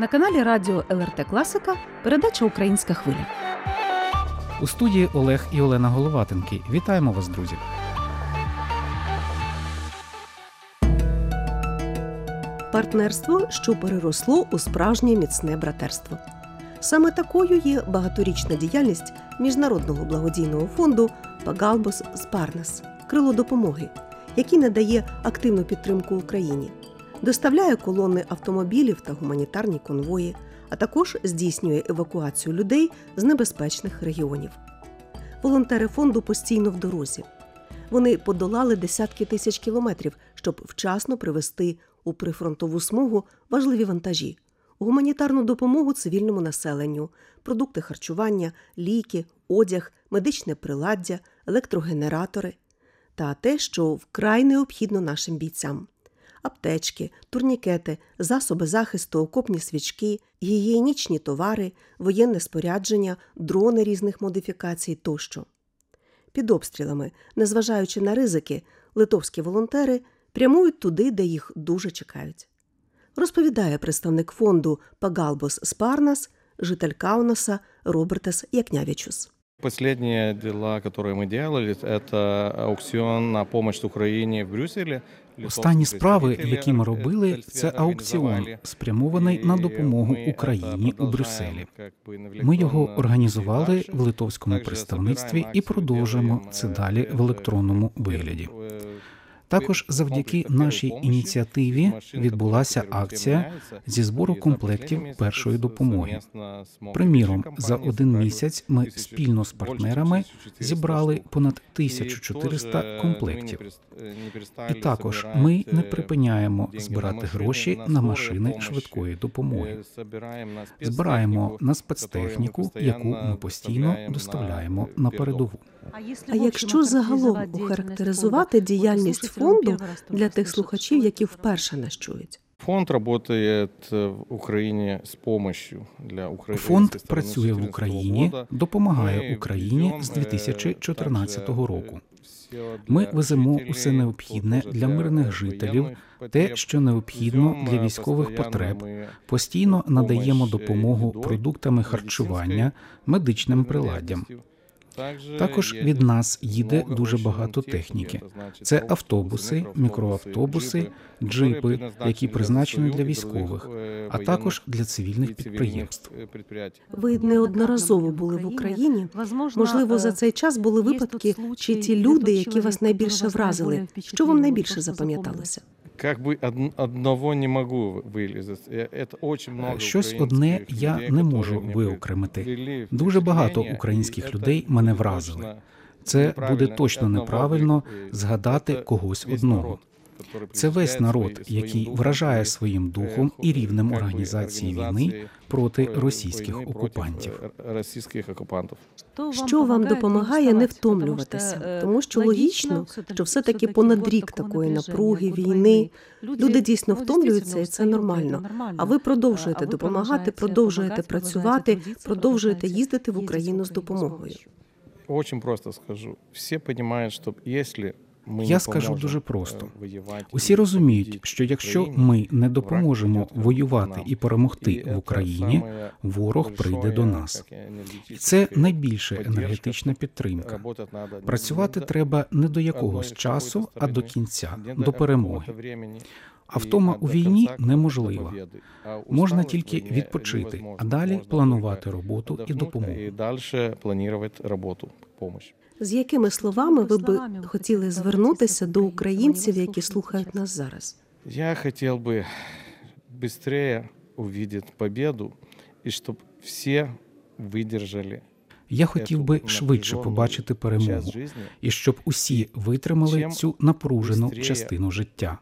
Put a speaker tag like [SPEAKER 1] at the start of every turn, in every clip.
[SPEAKER 1] На каналі Радіо ЛРТ Класика передача Українська хвиля.
[SPEAKER 2] У студії Олег і Олена Головатенки. Вітаємо вас, друзі.
[SPEAKER 3] Партнерство, що переросло у справжнє міцне братерство. Саме такою є багаторічна діяльність міжнародного благодійного фонду Пагалбос Спарнас крило допомоги, який надає активну підтримку Україні, доставляє колони автомобілів та гуманітарні конвої, а також здійснює евакуацію людей з небезпечних регіонів. Волонтери фонду постійно в дорозі. Вони подолали десятки тисяч кілометрів, щоб вчасно привезти у прифронтову смугу важливі вантажі, гуманітарну допомогу цивільному населенню, продукти харчування, ліки, одяг, медичне приладдя, електрогенератори та те, що вкрай необхідно нашим бійцям: аптечки, турнікети, засоби захисту, окопні свічки, гігієнічні товари, воєнне спорядження, дрони різних модифікацій тощо. Під обстрілами, незважаючи на ризики, литовські волонтери прямують туди, де їх дуже чекають. Розповідає представник фонду Пагалбос Спарнас, житель Кауноса Робертес Якнявічус.
[SPEAKER 4] Последние дела, которые мы делали, это аукцион на помощь Украине в Брюсселе.
[SPEAKER 2] Останні справи, які ми робили, це аукціон, спрямований на допомогу Україні у Брюсселі. Ми його організували в литовському представництві і продовжуємо це далі в електронному вигляді. Також завдяки нашій ініціативі відбулася акція зі збору комплектів першої допомоги. Приміром, за один місяць ми спільно з партнерами зібрали понад 1400 комплектів. І також ми не припиняємо збирати гроші на машини швидкої допомоги. Збираємо на спецтехніку, яку ми постійно доставляємо на передову.
[SPEAKER 3] А якщо загалом охарактеризувати діяльність фонду для тих слухачів, які вперше нас чують?
[SPEAKER 4] Фонд работает в Україні з помощью для України.
[SPEAKER 2] Фонд працює в Україні, допомагає Україні з 2014 року. Ми веземо усе необхідне для мирних жителів, те, що необхідно для військових потреб. Постійно надаємо допомогу продуктами харчування, медичним приладдям. Також від нас їде дуже багато техніки. Це автобуси, мікроавтобуси, джипи, які призначені для військових, а також для цивільних підприємств.
[SPEAKER 3] Ви неодноразово були в Україні. Можливо, за цей час були випадки, чи ті люди, які вас найбільше вразили, що вам найбільше запам'яталося?
[SPEAKER 4] Как би одного не можу вилізати.
[SPEAKER 2] Щось одне я не можу виокремити. Дуже багато українських людей мене вразили. Це буде точно неправильно згадати когось одного. Це весь народ, який вражає своїм духом і рівнем організації війни проти російських окупантів.
[SPEAKER 4] Російських окупантів.
[SPEAKER 3] Що вам допомагає не втомлюватися, тому що логічно, що все таки понад рік такої напруги, війни люди дійсно втомлюються, і це нормально. А ви продовжуєте допомагати, продовжуєте працювати, продовжуєте їздити в Україну з допомогою.
[SPEAKER 4] Очень просто скажу. Всі розуміють, що якщо
[SPEAKER 2] я скажу дуже просто. Усі розуміють, що якщо ми не допоможемо воювати і перемогти в Україні, ворог прийде до нас. І це найбільша енергетична підтримка. Працювати треба не до якогось часу, а до кінця, до перемоги. А втома у війні неможлива. Можна тільки відпочити, а далі планувати роботу і допомогу.
[SPEAKER 4] Далі планувати роботу, допомогу.
[SPEAKER 3] З якими словами ви би хотіли звернутися до українців, які слухають нас зараз?
[SPEAKER 4] Я хотів би швидше побачити перемогу, і щоб всі видержали.
[SPEAKER 2] Я хотів би швидше побачити перемогу, і щоб усі витримали цю напружену частину життя.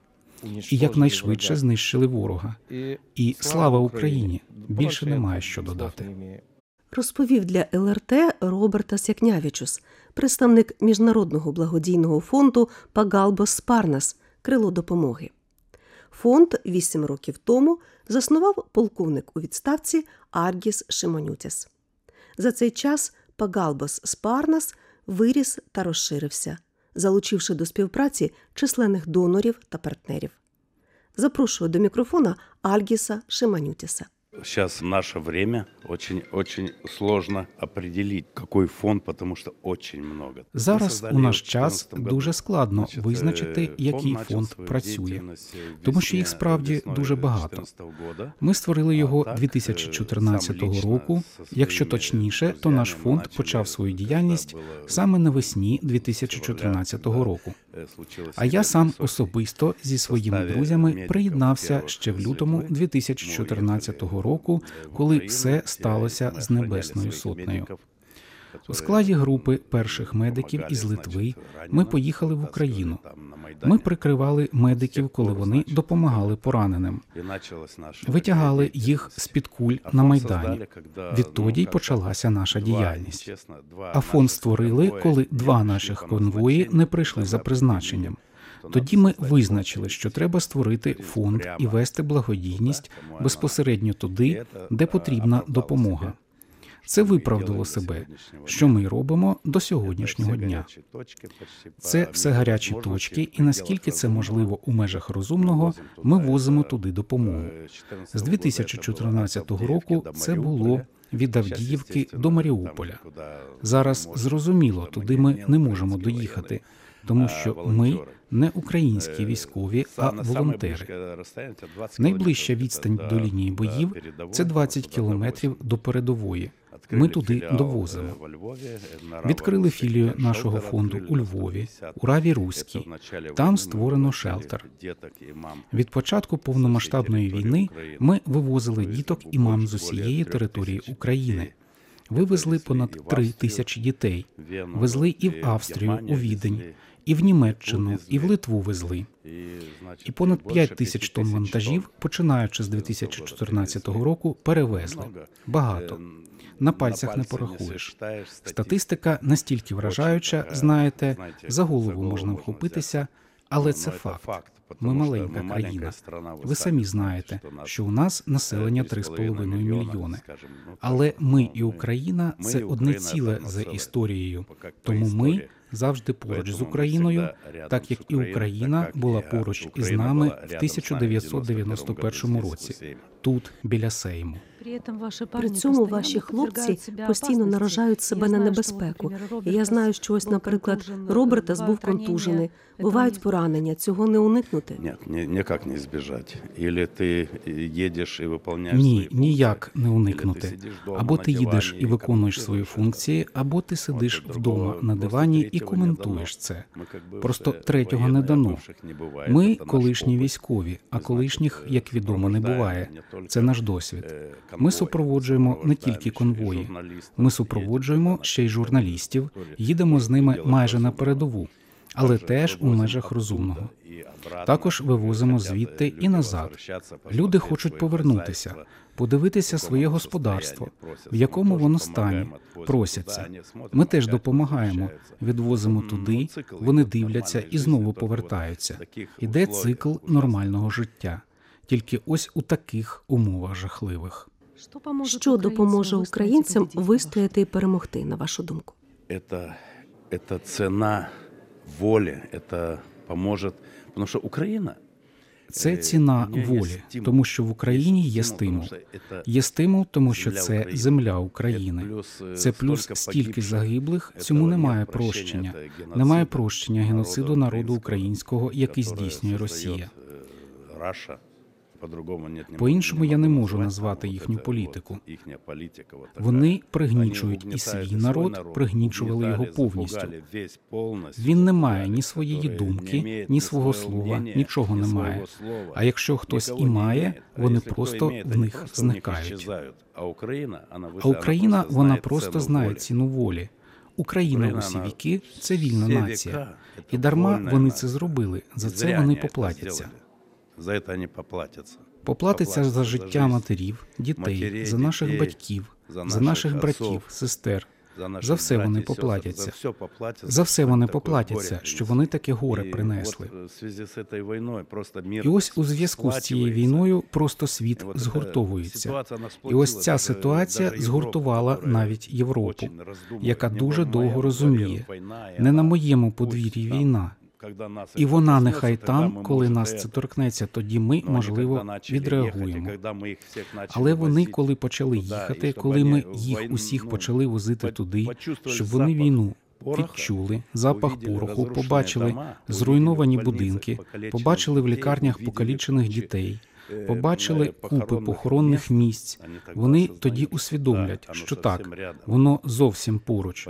[SPEAKER 2] І якнайшвидше знищили ворога. І слава Україні! Більше немає що додати.
[SPEAKER 3] Розповів для ЛРТ Роберта Сякнявічус, представник міжнародного благодійного фонду Пагалбос Спарнас крило допомоги. Фонд вісім років тому заснував полковник у відставці Аргіс Шимонютяс. За цей час Пагалбос Спарнас виріс та розширився, залучивши до співпраці численних донорів та партнерів. Запрошую до мікрофона Альгіса Шиманютіса.
[SPEAKER 5] Сейчас в наше время очень, очень сложно определить, какой фонд, потому что очень много. Мы
[SPEAKER 2] Зараз
[SPEAKER 5] создали
[SPEAKER 2] у наш
[SPEAKER 5] в
[SPEAKER 2] час
[SPEAKER 5] 14 году,
[SPEAKER 2] дуже складно
[SPEAKER 5] значит,
[SPEAKER 2] визначити,
[SPEAKER 5] э,
[SPEAKER 2] який
[SPEAKER 5] начал
[SPEAKER 2] фонд
[SPEAKER 5] свою
[SPEAKER 2] працює.
[SPEAKER 5] деятельность, э,
[SPEAKER 2] Тому що їх
[SPEAKER 5] весне-
[SPEAKER 2] справді
[SPEAKER 5] весною
[SPEAKER 2] дуже багато.
[SPEAKER 5] 14 года.
[SPEAKER 2] Ми створили його
[SPEAKER 5] А так, е,
[SPEAKER 2] 2014
[SPEAKER 5] сам лично
[SPEAKER 2] року.
[SPEAKER 5] со
[SPEAKER 2] Якщо
[SPEAKER 5] своїми
[SPEAKER 2] точніше, то
[SPEAKER 5] друзями
[SPEAKER 2] наш
[SPEAKER 5] ми
[SPEAKER 2] фонд
[SPEAKER 5] начали,
[SPEAKER 2] почав свою
[SPEAKER 5] коли
[SPEAKER 2] діяльність
[SPEAKER 5] було
[SPEAKER 2] саме навесні 2014 року.
[SPEAKER 5] Э, случилось
[SPEAKER 2] А я
[SPEAKER 5] это
[SPEAKER 2] сам
[SPEAKER 5] высокий
[SPEAKER 2] особисто зі своїми
[SPEAKER 5] составі
[SPEAKER 2] друзями
[SPEAKER 5] медиків
[SPEAKER 2] приєднався
[SPEAKER 5] першого
[SPEAKER 2] ще в лютому
[SPEAKER 5] зв'язку.
[SPEAKER 2] 2014
[SPEAKER 5] Ми
[SPEAKER 2] року,
[SPEAKER 5] уїхали в
[SPEAKER 2] коли
[SPEAKER 5] Україну,
[SPEAKER 2] все
[SPEAKER 5] і
[SPEAKER 2] сталося
[SPEAKER 5] ми
[SPEAKER 2] з
[SPEAKER 5] охороняли
[SPEAKER 2] Небесною
[SPEAKER 5] своїх
[SPEAKER 2] Сотнею. У складі групи перших медиків із Литви ми поїхали в Україну. Ми прикривали медиків, коли вони допомагали пораненим. Витягали їх з-під куль на Майдані. Відтоді й
[SPEAKER 5] ну,
[SPEAKER 2] почалася наша діяльність. фонд створили, коли два наших конвої не прийшли за призначенням. Тоді ми визначили, що треба створити фонд і вести благодійність безпосередньо туди, де потрібна допомога. Це виправдало себе, що ми робимо до сьогоднішнього дня. Це все гарячі точки, і наскільки це можливо у межах розумного, ми возимо туди допомогу.
[SPEAKER 5] 14
[SPEAKER 2] З
[SPEAKER 5] года
[SPEAKER 2] 2014
[SPEAKER 5] це
[SPEAKER 2] року це було від Авдіївки до Маріуполя. Зараз зрозуміло, туди ми не можемо доїхати, тому що ми не українські військові, а волонтери.
[SPEAKER 5] близьке розстояння це 20
[SPEAKER 2] Найближча відстань
[SPEAKER 5] до
[SPEAKER 2] лінії боїв це 20 кілометрів до передової. Ми туди довозимо.
[SPEAKER 5] е, е,
[SPEAKER 2] Відкрили філію нашого фонду у Львові, у Раві Руській. Там створено шелтер. Від початку повномасштабної війни ми вивозили діток і мам з усієї території України. Вивезли понад 3 тисячі дітей. Везли і в Австрію, у Відень, і в Німеччину, і в Литву везли.
[SPEAKER 5] і,
[SPEAKER 2] понад
[SPEAKER 5] більше
[SPEAKER 2] 5 тисяч тонн вантажів, починаючи з 2014 року, перевезли. Багато.
[SPEAKER 5] Е,
[SPEAKER 2] На пальцях не порахуєш. Статистика настільки вражаюча,
[SPEAKER 5] е,
[SPEAKER 2] знаєте, за голову можна вхопитися, але
[SPEAKER 5] Ну,
[SPEAKER 2] це
[SPEAKER 5] ну,
[SPEAKER 2] факт.
[SPEAKER 5] факт,
[SPEAKER 2] Ми маленька країна.
[SPEAKER 5] страна,
[SPEAKER 2] Ви самі знаєте, що у нас населення 3,5 мільйони.
[SPEAKER 5] ну,
[SPEAKER 2] Але ми і Україна це одне ціле
[SPEAKER 5] це
[SPEAKER 2] за історією. Тому ми. Завжди поруч з Україною, так як і Україна була поруч із нами в
[SPEAKER 5] рядом з нами в
[SPEAKER 2] 1991 році, тут біля Сейму.
[SPEAKER 3] При цьому ваші хлопці постійно наражають себе на небезпеку. І я знаю, що ось, наприклад, Робертас був контужений. Бувають поранення, цього не уникнути.
[SPEAKER 5] Нет, ни, никак не избежать. Или ты едешь и выполняешь
[SPEAKER 2] Ні, ніяк не уникнути.
[SPEAKER 5] ти
[SPEAKER 2] Або ти їдеш і виконуєш свої функції, або ти сидиш вдома на дивані і коментуєш це. Просто третього не дано. Ми колишні військові, а колишніх,
[SPEAKER 5] е,
[SPEAKER 2] як відомо, не буває. Це наш досвід. Ми супроводжуємо не тільки конвої. Ми супроводжуємо ще й журналістів, їдемо з ними майже на передову, але теж у межах розумного. Також вивозимо звідти і назад. Люди хочуть повернутися, подивитися своє господарство, в якому воно стані, просяться. Ми теж допомагаємо, відвозимо туди, вони дивляться і знову повертаються. Іде цикл нормального життя, тільки ось у таких умовах жахливих.
[SPEAKER 3] Що допоможе українцям вистояти і перемогти, на вашу думку?
[SPEAKER 5] это, это цена воли, это поможет. Потому что Украина
[SPEAKER 2] Це
[SPEAKER 5] Е,
[SPEAKER 2] ціна
[SPEAKER 5] в ній є
[SPEAKER 2] волі,
[SPEAKER 5] стимул.
[SPEAKER 2] тому що в Україні є
[SPEAKER 5] стимул,
[SPEAKER 2] стимул.
[SPEAKER 5] потому что это
[SPEAKER 2] Є стимул, тому що
[SPEAKER 5] земля
[SPEAKER 2] це
[SPEAKER 5] України.
[SPEAKER 2] земля України.
[SPEAKER 5] Це плюс, е,
[SPEAKER 2] Це плюс
[SPEAKER 5] стільки
[SPEAKER 2] стільки
[SPEAKER 5] погибших.
[SPEAKER 2] загиблих.
[SPEAKER 5] Этого
[SPEAKER 2] Цьому немає
[SPEAKER 5] нет прощення,
[SPEAKER 2] прощення.
[SPEAKER 5] це геноцид
[SPEAKER 2] Немає прощення
[SPEAKER 5] народу
[SPEAKER 2] геноциду народу
[SPEAKER 5] українського,
[SPEAKER 2] українського, який
[SPEAKER 5] которое
[SPEAKER 2] здійснює
[SPEAKER 5] создает,
[SPEAKER 2] Росія. по-іншому я не
[SPEAKER 5] можу назвати,
[SPEAKER 2] їхню політику. Вони пригнічують і свій народ, пригнічували його повністю. Він не має ні своєї думки, ні свого слова, нічого
[SPEAKER 5] ні
[SPEAKER 2] немає.
[SPEAKER 5] слова.
[SPEAKER 2] А якщо хтось і має, вони просто в них зникають.
[SPEAKER 5] А Україна, вона
[SPEAKER 2] просто знає
[SPEAKER 5] ціну.
[SPEAKER 2] ціну волі. Україна в усі віки це вільна нація. І дарма вони це зробили. За це вони поплатяться.
[SPEAKER 5] За это они поплатятся.
[SPEAKER 2] Поплатиться за життя матерів, дітей, за наших батьків,
[SPEAKER 5] за наших
[SPEAKER 2] братів, сестер.
[SPEAKER 5] За,
[SPEAKER 2] все вони поплатяться.
[SPEAKER 5] За все,
[SPEAKER 2] вони поплатяться, що вони таке горе принесли.
[SPEAKER 5] е,
[SPEAKER 2] І ось у зв'язку з цією війною просто світ
[SPEAKER 5] ця
[SPEAKER 2] згуртовується. І ось ця ситуація згуртувала навіть Європу, яка дуже довго розуміє. Не на моєму подвір'ї війна
[SPEAKER 5] когда нас
[SPEAKER 2] І
[SPEAKER 5] это
[SPEAKER 2] вона
[SPEAKER 5] коснется,
[SPEAKER 2] нехай
[SPEAKER 5] тогда
[SPEAKER 2] там,
[SPEAKER 5] мы,
[SPEAKER 2] коли
[SPEAKER 5] может,
[SPEAKER 2] нас
[SPEAKER 5] и
[SPEAKER 2] це
[SPEAKER 5] это.
[SPEAKER 2] торкнеться, тоді ми,
[SPEAKER 5] Но они
[SPEAKER 2] можливо,
[SPEAKER 5] когда начали
[SPEAKER 2] відреагуємо.
[SPEAKER 5] ехать, и когда мы их всех начали
[SPEAKER 2] Але вони,
[SPEAKER 5] возить
[SPEAKER 2] коли почали
[SPEAKER 5] туди, і
[SPEAKER 2] їхати,
[SPEAKER 5] щоб
[SPEAKER 2] коли ми
[SPEAKER 5] вони
[SPEAKER 2] їх
[SPEAKER 5] війну,
[SPEAKER 2] усіх
[SPEAKER 5] ну,
[SPEAKER 2] почали возити
[SPEAKER 5] по-
[SPEAKER 2] туди,
[SPEAKER 5] почувствовали
[SPEAKER 2] щоб вони
[SPEAKER 5] запах
[SPEAKER 2] війну
[SPEAKER 5] пороха,
[SPEAKER 2] відчули, запах
[SPEAKER 5] увидели
[SPEAKER 2] пороху,
[SPEAKER 5] разрушенные
[SPEAKER 2] побачили
[SPEAKER 5] дома,
[SPEAKER 2] зруйновані
[SPEAKER 5] увидели в больницах
[SPEAKER 2] будинки,
[SPEAKER 5] покалечених
[SPEAKER 2] побачили в
[SPEAKER 5] дітей,
[SPEAKER 2] лікарнях
[SPEAKER 5] увидели
[SPEAKER 2] покалічених
[SPEAKER 5] кучі,
[SPEAKER 2] дітей,
[SPEAKER 5] е,
[SPEAKER 2] побачили
[SPEAKER 5] е,
[SPEAKER 2] купи
[SPEAKER 5] похоронних
[SPEAKER 2] місць. Вони тоді усвідомлять, що так, воно зовсім поруч.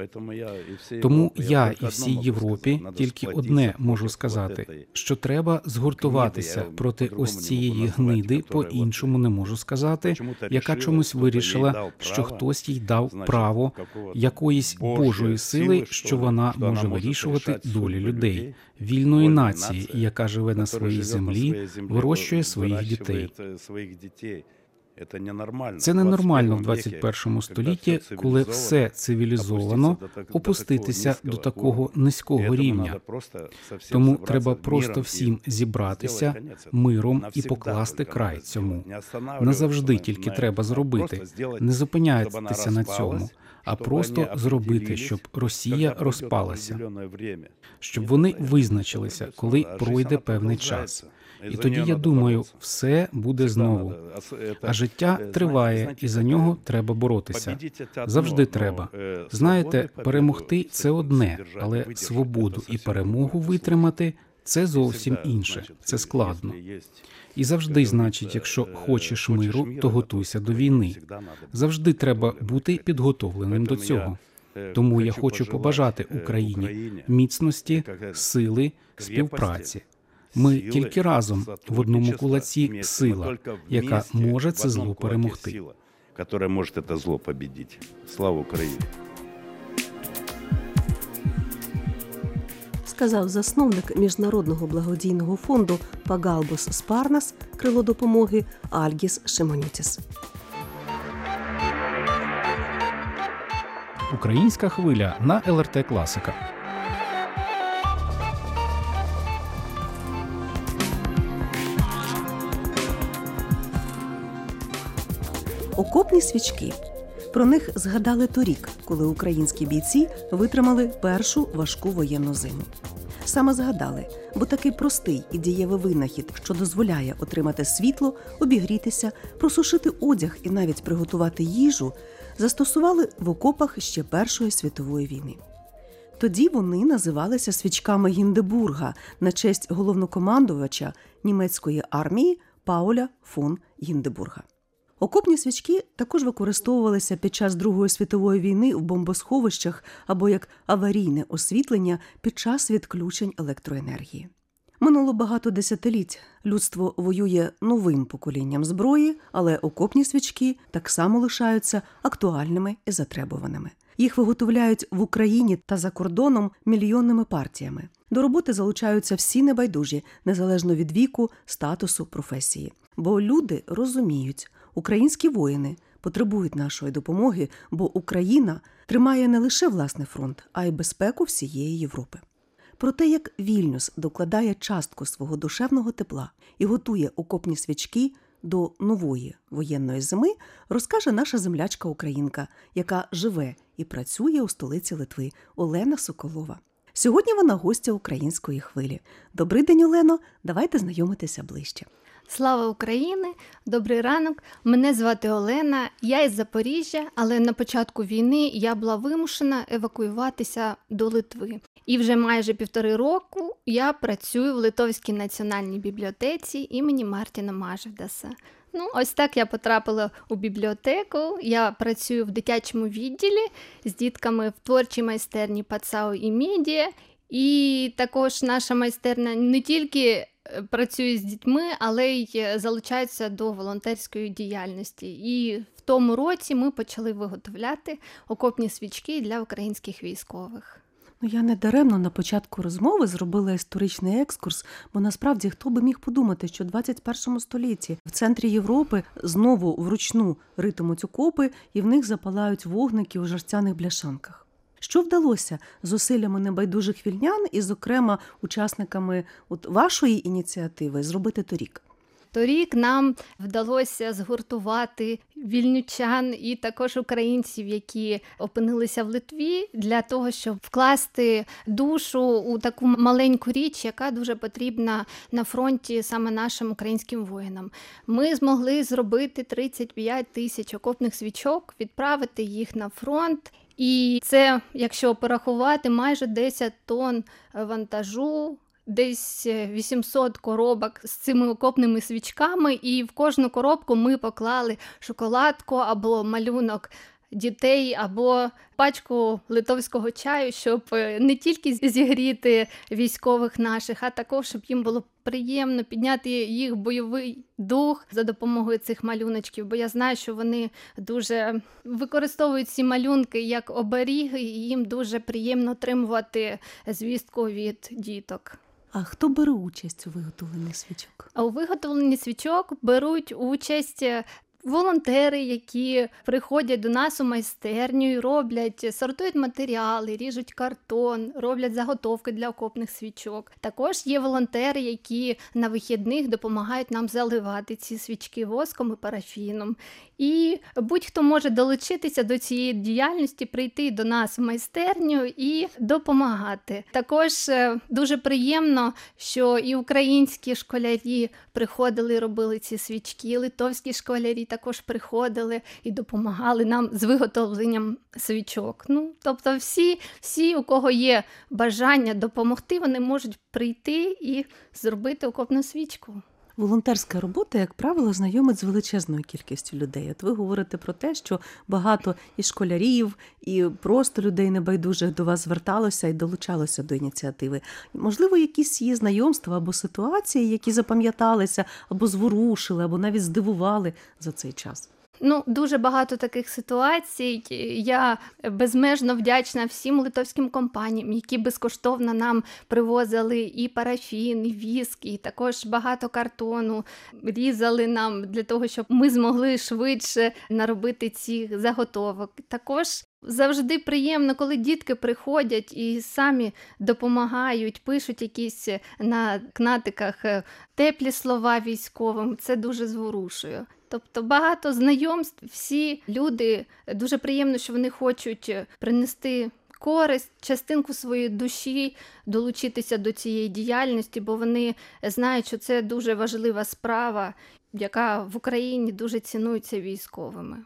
[SPEAKER 2] Тому я і всій Європі тільки одне можу сказати, що треба згуртуватися проти ось цієї гниди, по-іншому не можу сказати, яка чомусь вирішила, що хтось їй дав право якоїсь
[SPEAKER 5] Божої сили, що
[SPEAKER 2] вона може вирішувати долі
[SPEAKER 5] людей,
[SPEAKER 2] вільної
[SPEAKER 5] вольної
[SPEAKER 2] нації,
[SPEAKER 5] нації,
[SPEAKER 2] яка живе на
[SPEAKER 5] который
[SPEAKER 2] своїй
[SPEAKER 5] живет на
[SPEAKER 2] землі,
[SPEAKER 5] своей земле,
[SPEAKER 2] вирощує
[SPEAKER 5] вы-
[SPEAKER 2] своїх дітей.
[SPEAKER 5] выращивает, э, своих детей. Это ненормально.
[SPEAKER 2] Це
[SPEAKER 5] в
[SPEAKER 2] ненормально в
[SPEAKER 5] 21
[SPEAKER 2] 21
[SPEAKER 5] веке,
[SPEAKER 2] столітті,
[SPEAKER 5] когда
[SPEAKER 2] коли
[SPEAKER 5] все
[SPEAKER 2] все цивілізовано,
[SPEAKER 5] опуститься до так- до
[SPEAKER 2] опуститися
[SPEAKER 5] такого
[SPEAKER 2] до
[SPEAKER 5] низького
[SPEAKER 2] такого
[SPEAKER 5] уровня.
[SPEAKER 2] низького
[SPEAKER 5] Поэтому
[SPEAKER 2] рівня.
[SPEAKER 5] надо просто совсем
[SPEAKER 2] Тому
[SPEAKER 5] собраться
[SPEAKER 2] треба
[SPEAKER 5] миром
[SPEAKER 2] просто
[SPEAKER 5] и
[SPEAKER 2] всім зібратися
[SPEAKER 5] сделать конец этому.
[SPEAKER 2] миром і
[SPEAKER 5] Навсегда
[SPEAKER 2] покласти
[SPEAKER 5] только
[SPEAKER 2] край
[SPEAKER 5] надо
[SPEAKER 2] цьому.
[SPEAKER 5] сделать. Не останавливаться
[SPEAKER 2] Назавжди
[SPEAKER 5] на-
[SPEAKER 2] тільки
[SPEAKER 5] на
[SPEAKER 2] треба
[SPEAKER 5] этом, а
[SPEAKER 2] зробити,
[SPEAKER 5] просто сделать,
[SPEAKER 2] не
[SPEAKER 5] чтобы
[SPEAKER 2] зупинятися
[SPEAKER 5] она
[SPEAKER 2] на
[SPEAKER 5] распалась,
[SPEAKER 2] цьому, а
[SPEAKER 5] чтобы
[SPEAKER 2] просто
[SPEAKER 5] они
[SPEAKER 2] зробити,
[SPEAKER 5] определились,
[SPEAKER 2] щоб
[SPEAKER 5] когда
[SPEAKER 2] Росія
[SPEAKER 5] пройдет
[SPEAKER 2] розпалася,
[SPEAKER 5] определенное время.
[SPEAKER 2] щоб
[SPEAKER 5] Нет,
[SPEAKER 2] вони
[SPEAKER 5] это я
[SPEAKER 2] визначилися,
[SPEAKER 5] не
[SPEAKER 2] коли
[SPEAKER 5] знаю, а жизнь,
[SPEAKER 2] пройде
[SPEAKER 5] она
[SPEAKER 2] певний
[SPEAKER 5] продолжается.
[SPEAKER 2] час.
[SPEAKER 5] И
[SPEAKER 2] І
[SPEAKER 5] за
[SPEAKER 2] тоді
[SPEAKER 5] неё
[SPEAKER 2] я
[SPEAKER 5] надо
[SPEAKER 2] думаю,
[SPEAKER 5] бороться.
[SPEAKER 2] все буде
[SPEAKER 5] Всегда
[SPEAKER 2] знову.
[SPEAKER 5] надо. А с- это,
[SPEAKER 2] А життя
[SPEAKER 5] е, знаєте,
[SPEAKER 2] триває,
[SPEAKER 5] знаєте,
[SPEAKER 2] і за
[SPEAKER 5] таке,
[SPEAKER 2] нього треба боротися.
[SPEAKER 5] победить это одно,
[SPEAKER 2] Завжди
[SPEAKER 5] но,
[SPEAKER 2] треба.
[SPEAKER 5] е,
[SPEAKER 2] Знаєте,
[SPEAKER 5] свободу,
[SPEAKER 2] перемогти
[SPEAKER 5] победу,
[SPEAKER 2] це одне,
[SPEAKER 5] содержать,
[SPEAKER 2] але
[SPEAKER 5] видержать,
[SPEAKER 2] свободу
[SPEAKER 5] це
[SPEAKER 2] і
[SPEAKER 5] зовсім
[SPEAKER 2] перемогу
[SPEAKER 5] друге.
[SPEAKER 2] витримати це зовсім
[SPEAKER 5] Всегда,
[SPEAKER 2] інше.
[SPEAKER 5] значить,
[SPEAKER 2] Це складно.
[SPEAKER 5] якщо єсть,
[SPEAKER 2] І завжди,
[SPEAKER 5] як
[SPEAKER 2] значить,
[SPEAKER 5] говориться,
[SPEAKER 2] якщо
[SPEAKER 5] е,
[SPEAKER 2] хочеш миру,
[SPEAKER 5] мира,
[SPEAKER 2] то готуйся до
[SPEAKER 5] то
[SPEAKER 2] війни.
[SPEAKER 5] всегда надо бути
[SPEAKER 2] Завжди треба
[SPEAKER 5] підготовленим.
[SPEAKER 2] бути підготовленим до
[SPEAKER 5] Поэтому я,
[SPEAKER 2] цього.
[SPEAKER 5] е,
[SPEAKER 2] Тому я
[SPEAKER 5] хочу
[SPEAKER 2] хочу побажати
[SPEAKER 5] пожелати, е,
[SPEAKER 2] Україні
[SPEAKER 5] Україні
[SPEAKER 2] міцності,
[SPEAKER 5] яка-
[SPEAKER 2] сили,
[SPEAKER 5] крепості,
[SPEAKER 2] співпраці. Ми
[SPEAKER 5] сили,
[SPEAKER 2] тільки разом в одному
[SPEAKER 5] сотрудничества
[SPEAKER 2] кулаці
[SPEAKER 5] вместе.
[SPEAKER 2] сила,
[SPEAKER 5] Мы только
[SPEAKER 2] яка
[SPEAKER 5] вместе
[SPEAKER 2] може
[SPEAKER 5] в
[SPEAKER 2] це
[SPEAKER 5] одном
[SPEAKER 2] зло
[SPEAKER 5] кулаке
[SPEAKER 2] перемогти.
[SPEAKER 5] сила, которая может это зло победить. Слава Україні!
[SPEAKER 3] Сказав засновник міжнародного благодійного фонду Пагалбос Спарнас крило допомоги Альгіс Шимонютіс.
[SPEAKER 2] Українська хвиля на ЛРТ Класика.
[SPEAKER 3] Окопні свічки. Про них згадали торік, коли українські бійці витримали першу важку воєнну зиму. Саме згадали, бо такий простий і дієвий винахід, що дозволяє отримати світло, обігрітися, просушити одяг і навіть приготувати їжу, застосували в окопах ще Першої світової війни. Тоді вони називалися свічками Гіндебурга на честь головнокомандувача німецької армії Пауля фон Гіндебурга. Окопні свічки також використовувалися під час Другої світової війни в бомбосховищах або як аварійне освітлення під час відключень електроенергії. Минуло багато десятиліть. Людство воює новим поколінням зброї, але окопні свічки так само лишаються актуальними і затребуваними. Їх виготовляють в Україні та за кордоном мільйонними партіями. До роботи залучаються всі небайдужі, незалежно від віку, статусу, професії. Бо люди розуміють, українські воїни потребують нашої допомоги, бо Україна тримає не лише власний фронт, а й безпеку всієї Європи. Про те, як Вільнюс докладає частку свого душевного тепла і готує окопні свічки до нової воєнної зими, розкаже наша землячка Українка, яка живе і працює у столиці Литви Олена Соколова. Сьогодні вона гостя української хвилі. Добрий день, Олено. Давайте знайомитися ближче.
[SPEAKER 6] Слава Україні! Добрий ранок. Мене звати Олена. Я із Запоріжжя, але на початку війни я була вимушена евакуюватися до Литви. І вже майже півтори року я працюю в Литовській національній бібліотеці імені Мартіна Мажевдаса. Ну, ось так я потрапила у бібліотеку. Я працюю в дитячому відділі з дітками в творчій майстерні Пацау і Медіа. І також наша майстерня не тільки е, працює з дітьми, але й е, залучається до волонтерської діяльності. І в тому році ми почали виготовляти окопні свічки для українських військових.
[SPEAKER 3] Ну, я не даремно на початку розмови зробила історичний екскурс, бо насправді хто би міг подумати, що в 21 столітті в центрі Європи знову вручну ритимуть окопи і в них запалають вогники у жерстяних бляшанках. Що вдалося зусиллями небайдужих вільнян і, зокрема, учасниками от вашої ініціативи зробити торік?
[SPEAKER 6] Торік нам вдалося згуртувати вільнючан і також українців, які опинилися в Литві, для того, щоб вкласти душу у таку маленьку річ, яка дуже потрібна на фронті саме нашим українським воїнам. Ми змогли зробити 35 тисяч окопних свічок, відправити їх на фронт. І це, якщо порахувати, майже 10 тонн вантажу десь 800 е, коробок з цими окопними свічками, і в кожну коробку ми поклали шоколадку або малюнок. Дітей або пачку литовського чаю, щоб е, не тільки зігріти військових наших, а також щоб їм було приємно підняти їх бойовий дух за допомогою цих малюночків. Бо я знаю, що вони дуже використовують ці малюнки як оберіги, і їм дуже приємно отримувати звістку від діток.
[SPEAKER 3] А хто бере участь у виготовленні свічок?
[SPEAKER 6] У виготовленні свічок беруть участь волонтери, які приходять до нас у майстерню і роблять, сортують матеріали, ріжуть картон, роблять заготовки для окопних свічок. Також є волонтери, які на вихідних допомагають нам заливати ці свічки воском і парафіном. І будь-хто може долучитися до цієї діяльності, прийти до нас в майстерню і допомагати. Також е, дуже приємно, що і українські школярі приходили, і робили ці свічки, литовські школярі також приходили і допомагали нам з виготовленням свічок. Ну, тобто, всі, всі, у кого є бажання допомогти, вони можуть прийти і зробити окопну свічку.
[SPEAKER 3] Волонтерська робота, як правило, знайомить з величезною кількістю людей. От ви говорите про те, що багато і школярів, і просто людей небайдужих до вас зверталося і долучалося до ініціативи. Можливо, якісь є знайомства або ситуації, які запам'яталися, або зворушили, або навіть здивували за цей час.
[SPEAKER 6] Ну, дуже багато таких ситуацій. Я безмежно вдячна всім литовським компаніям, які безкоштовно нам привозили і парафін, і віск, і також багато картону різали нам для того, щоб ми змогли швидше наробити ці заготовок. Також Завжди приємно, коли дітки приходять і самі допомагають, пишуть якісь на кнатиках е, теплі слова військовим. Це дуже зворушує. Тобто багато знайомств, всі люди дуже приємно, що вони хочуть принести користь, частинку своєї душі, долучитися до цієї діяльності, бо вони знають, що це дуже важлива справа, яка в Україні дуже цінується військовими.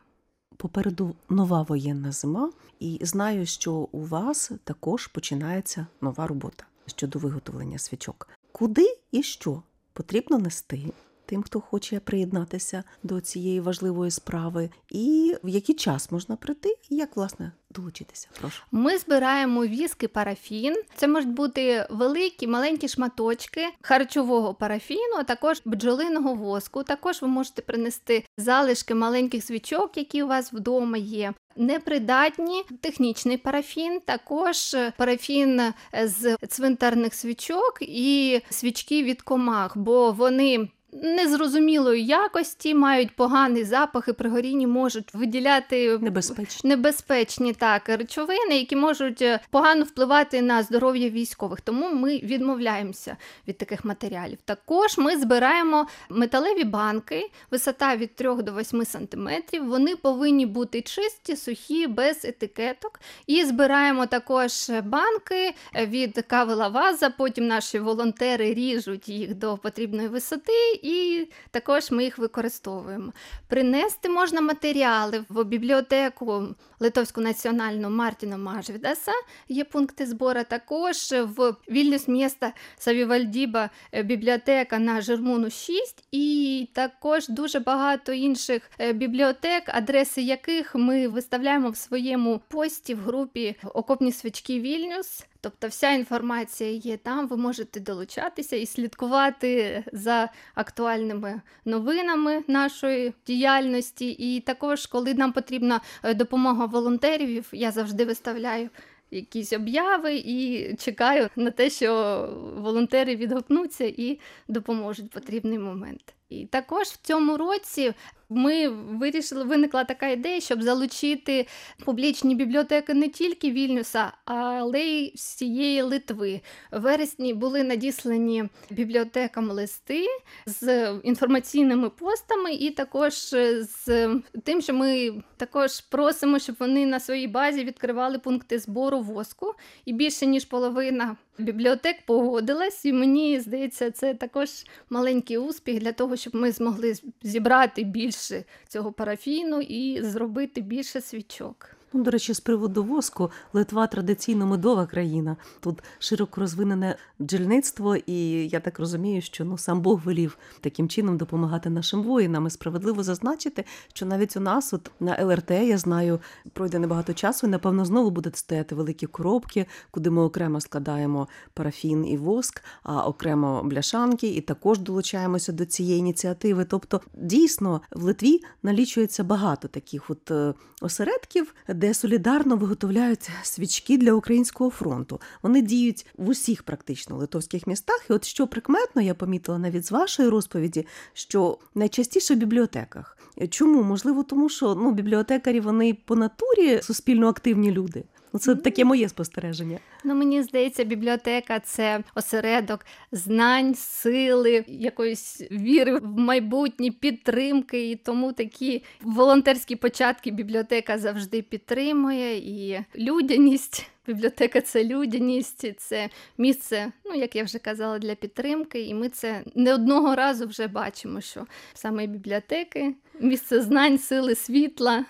[SPEAKER 3] Попереду нова воєнна зима, і знаю, що у вас також починається нова робота щодо виготовлення свічок. Куди і що потрібно нести тим, хто хоче приєднатися до цієї важливої справи, і в який час можна прийти, і як власне долучитися? Прошу.
[SPEAKER 6] Ми збираємо віск і парафін. Це можуть бути великі, маленькі шматочки харчового парафіну, а також бджолиного воску. Також ви можете принести залишки маленьких свічок, які у вас вдома є. Непридатні технічний парафін, також парафін з цвинтарних свічок і свічки від комах, бо вони незрозумілої якості, мають поганий запах і при горінні можуть виділяти
[SPEAKER 3] небезпечні
[SPEAKER 6] небезпечні так речовини, які можуть е, погано впливати на здоров'я військових. Тому ми відмовляємося від таких матеріалів. Також ми збираємо металеві банки, висота від 3 до 8 см. Вони повинні бути чисті, сухі, без етикеток. І збираємо також банки від кави лаваза. Потім наші волонтери ріжуть їх до потрібної висоти і також ми їх використовуємо. Принести можна матеріали в бібліотеку Литовську національну Мартіна Мажвідаса, є пункти збору. Також в Вільнюс міста Савівальдіба е, бібліотека на Жермуну 6, і також дуже багато інших е, бібліотек, адреси яких ми виставляємо в своєму пості в групі Окопні свічки Вільнюс. Тобто вся інформація є там, ви можете долучатися і слідкувати за актуальними новинами нашої діяльності. І також, коли нам потрібна е, допомога волонтерів, я завжди виставляю. Якісь обяви і чекаю на те, що волонтери відгукнуться і допоможуть в потрібний момент. І також в цьому році ми вирішили, виникла така ідея, щоб залучити публічні бібліотеки не тільки Вільнюса, але й всієї Литви. В вересні були надіслані бібліотекам листи з інформаційними постами, і також з тим, що ми також просимо, щоб вони на своїй базі відкривали пункти збору воску. І більше ніж половина бібліотек погодилась, і мені здається, це також маленький успіх для того, щоб ми змогли зібрати більше цього парафіну і зробити більше свічок.
[SPEAKER 3] Ну, до речі, з приводу воску Литва традиційно медова країна. Тут широко розвинене бджільництво, і я так розумію, що ну сам Бог велів таким чином допомагати нашим воїнам. І справедливо зазначити, що навіть у нас, от на ЛРТ, я знаю, пройде небагато часу, і напевно знову будуть стояти великі коробки, куди ми окремо складаємо парафін і воск, а окремо бляшанки, і також долучаємося до цієї ініціативи. Тобто, дійсно, в Литві налічується багато таких от е, осередків де солідарно виготовляють свічки для українського фронту. Вони діють в усіх практично литовських містах. І от що прикметно, я помітила навіть з вашої розповіді, що найчастіше в бібліотеках. Чому? Можливо, тому що ну, бібліотекарі вони по натурі суспільно активні люди. Ну, це таке моє спостереження.
[SPEAKER 6] Ну, мені здається, бібліотека це осередок знань, сили, якоїсь віри в майбутнє, підтримки. І тому такі волонтерські початки бібліотека завжди підтримує і людяність. Бібліотека це людяність, це місце, ну як я вже казала, для підтримки. І ми це не одного разу вже бачимо, що саме бібліотеки, місце знань, сили, світла.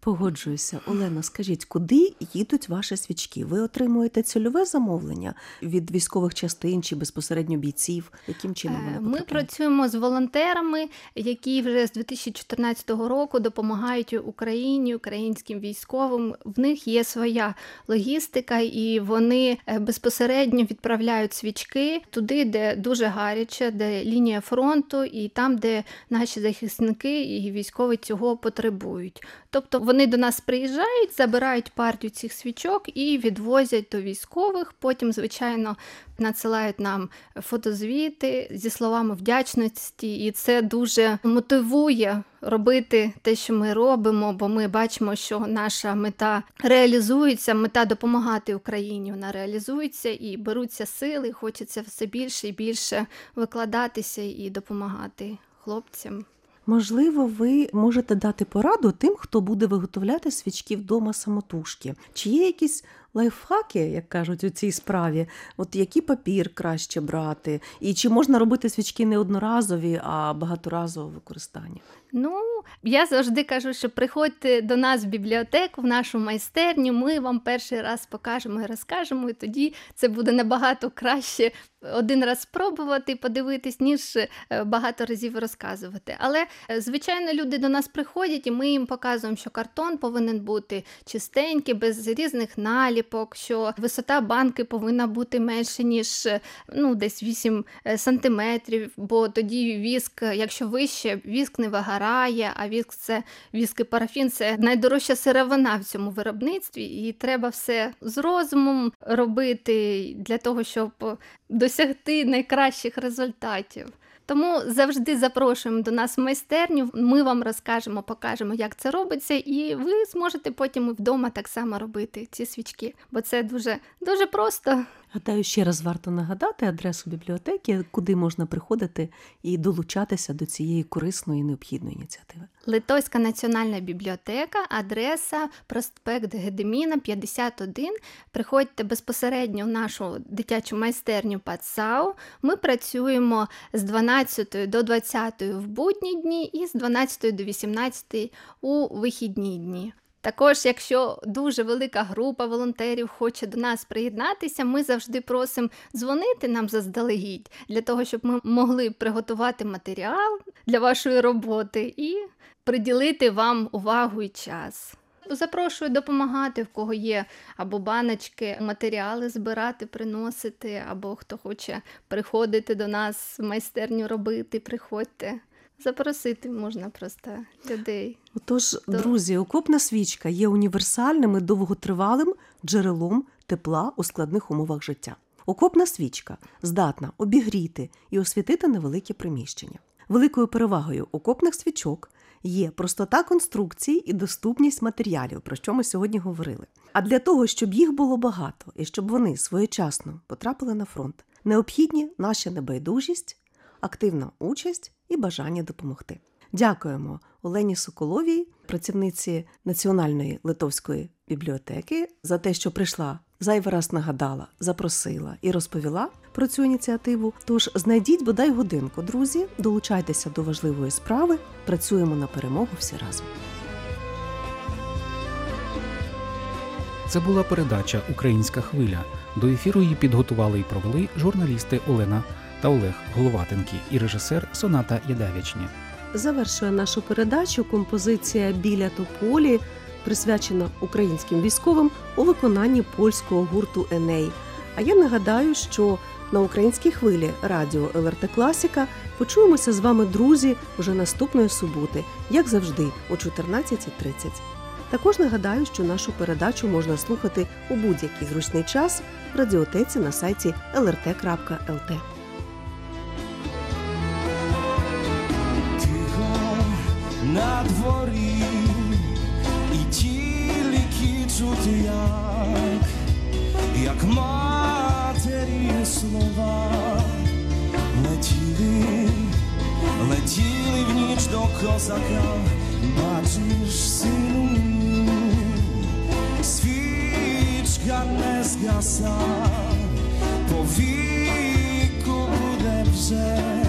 [SPEAKER 3] Погоджуюся, Олена, скажіть, куди їдуть ваші свічки? Ви отримуєте цільове замовлення від військових частин чи безпосередньо бійців? Яким чином вони
[SPEAKER 6] ми працюємо з волонтерами, які вже з 2014 року допомагають Україні, українським військовим. В них є своя логістика, і вони е, безпосередньо відправляють свічки туди, де дуже гаряче, де лінія фронту, і там, де наші захисники і військові цього потребують. Тобто вони до нас приїжджають, забирають партію цих свічок і відвозять до військових. Потім, звичайно, надсилають нам фотозвіти зі словами вдячності, і це дуже мотивує робити те, що ми робимо, бо ми бачимо, що наша мета реалізується, мета допомагати Україні. Вона реалізується і беруться сили. Хочеться все більше і більше викладатися і допомагати хлопцям.
[SPEAKER 3] Можливо, ви можете дати пораду тим, хто буде виготовляти свічки вдома самотужки. Чи є якісь лайфхаки, як кажуть, у цій справі? От який папір краще брати? І чи можна робити свічки не одноразові, а багаторазове використання?
[SPEAKER 6] Ну, я завжди кажу, що приходьте до нас в бібліотеку, в нашу майстерню. Ми вам перший раз покажемо і розкажемо, і тоді це буде набагато краще один раз спробувати, подивитись, ніж е, багато разів розказувати. Але, е, звичайно, люди до нас приходять, і ми їм показуємо, що картон повинен бути чистенький, без різних наліпок, що висота банки повинна бути менше, ніж ну, десь 8 е, сантиметрів, бо тоді віск, якщо вище, віск не вигорає, а віск це віск і парафін це найдорожча сировина в цьому виробництві, і треба все з розумом робити для того, щоб досягти найкращих результатів. Тому завжди запрошуємо до нас в майстерню. Ми вам розкажемо, покажемо, як це робиться, і ви зможете потім вдома так само робити ці свічки, бо це дуже дуже просто.
[SPEAKER 3] Гадаю, ще раз варто нагадати адресу бібліотеки, куди можна приходити і долучатися до цієї корисної необхідної ініціативи.
[SPEAKER 6] Литовська національна бібліотека, адреса проспект Гедеміна, 51. Приходьте безпосередньо в нашу дитячу майстерню ПАЦАУ. Ми працюємо з 12 до 20 в будні дні і з 12 до 18 у вихідні дні. Також, якщо дуже велика група волонтерів хоче до нас приєднатися, ми завжди просимо дзвонити нам заздалегідь для того, щоб ми могли приготувати матеріал для вашої роботи і приділити вам увагу і час. Запрошую допомагати, в кого є або баночки, матеріали збирати, приносити, або хто хоче приходити до нас в майстерню робити, приходьте. Запросити можна просто людей.
[SPEAKER 3] Отож, То... друзі, окопна свічка є універсальним і довготривалим джерелом тепла у складних умовах життя. Окопна свічка здатна обігріти і освітити невелике приміщення. Великою перевагою окопних свічок є простота конструкції і доступність матеріалів, про що ми сьогодні говорили. А для того, щоб їх було багато і щоб вони своєчасно потрапили на фронт, необхідні наша небайдужість, активна участь і бажання допомогти. Дякуємо Олені Соколовій, працівниці Національної литовської бібліотеки, за те, що прийшла зайвий раз нагадала, запросила і розповіла про цю ініціативу. Тож знайдіть бодай годинку, друзі, долучайтеся до важливої справи. Працюємо на перемогу всі разом.
[SPEAKER 2] Це була передача Українська хвиля. До ефіру її підготували і провели журналісти Олена та Олег Головатенки і режисер Соната Ядавічні.
[SPEAKER 3] Завершує нашу передачу композиція Біля тополі, присвячена українським військовим у виконанні польського гурту Еней. А я нагадаю, що на українській хвилі радіо ЛРТ Класіка почуємося з вами, друзі, вже наступної суботи, як завжди, о 14.30. Також нагадаю, що нашу передачу можна слухати у будь-який зручний час в радіотеці на сайті lrt.lt.
[SPEAKER 7] на дворі. І тільки чути як, як матері слова. Летіли, летіли в ніч до козака, бачиш, сину, свічка не згаса, по віку буде вже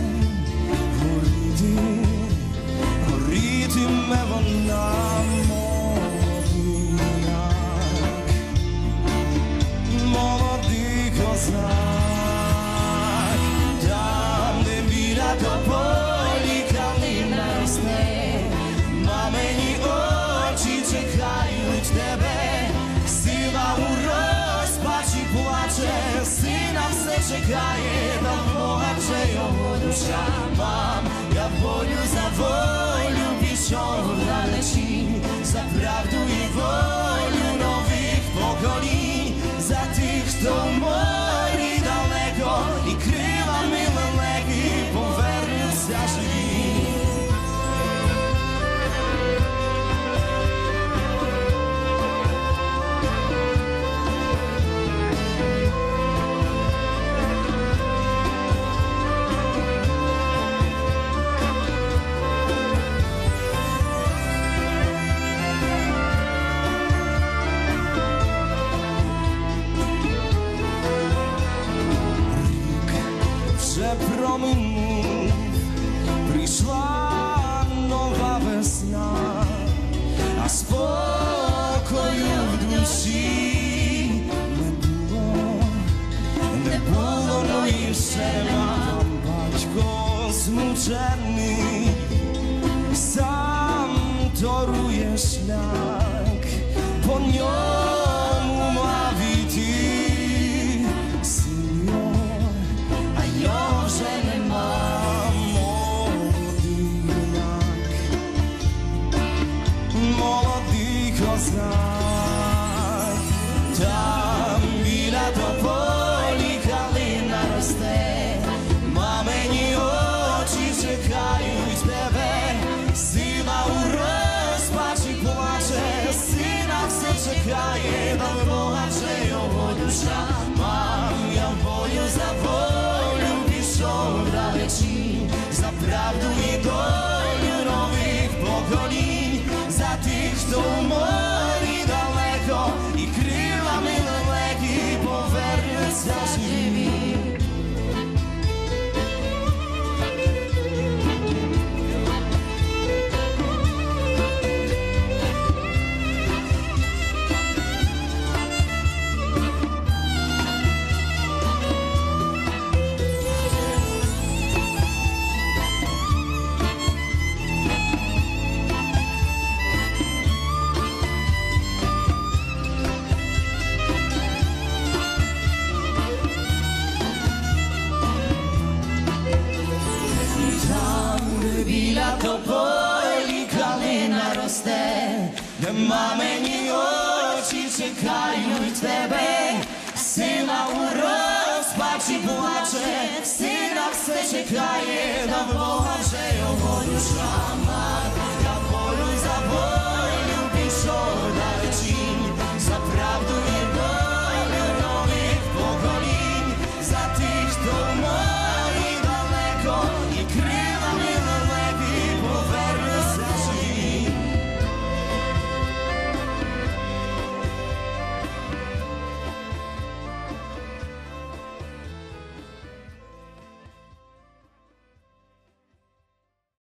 [SPEAKER 7] мамині очі чекають тебе, сила у розпачі плаче, сина все чекає, до Бога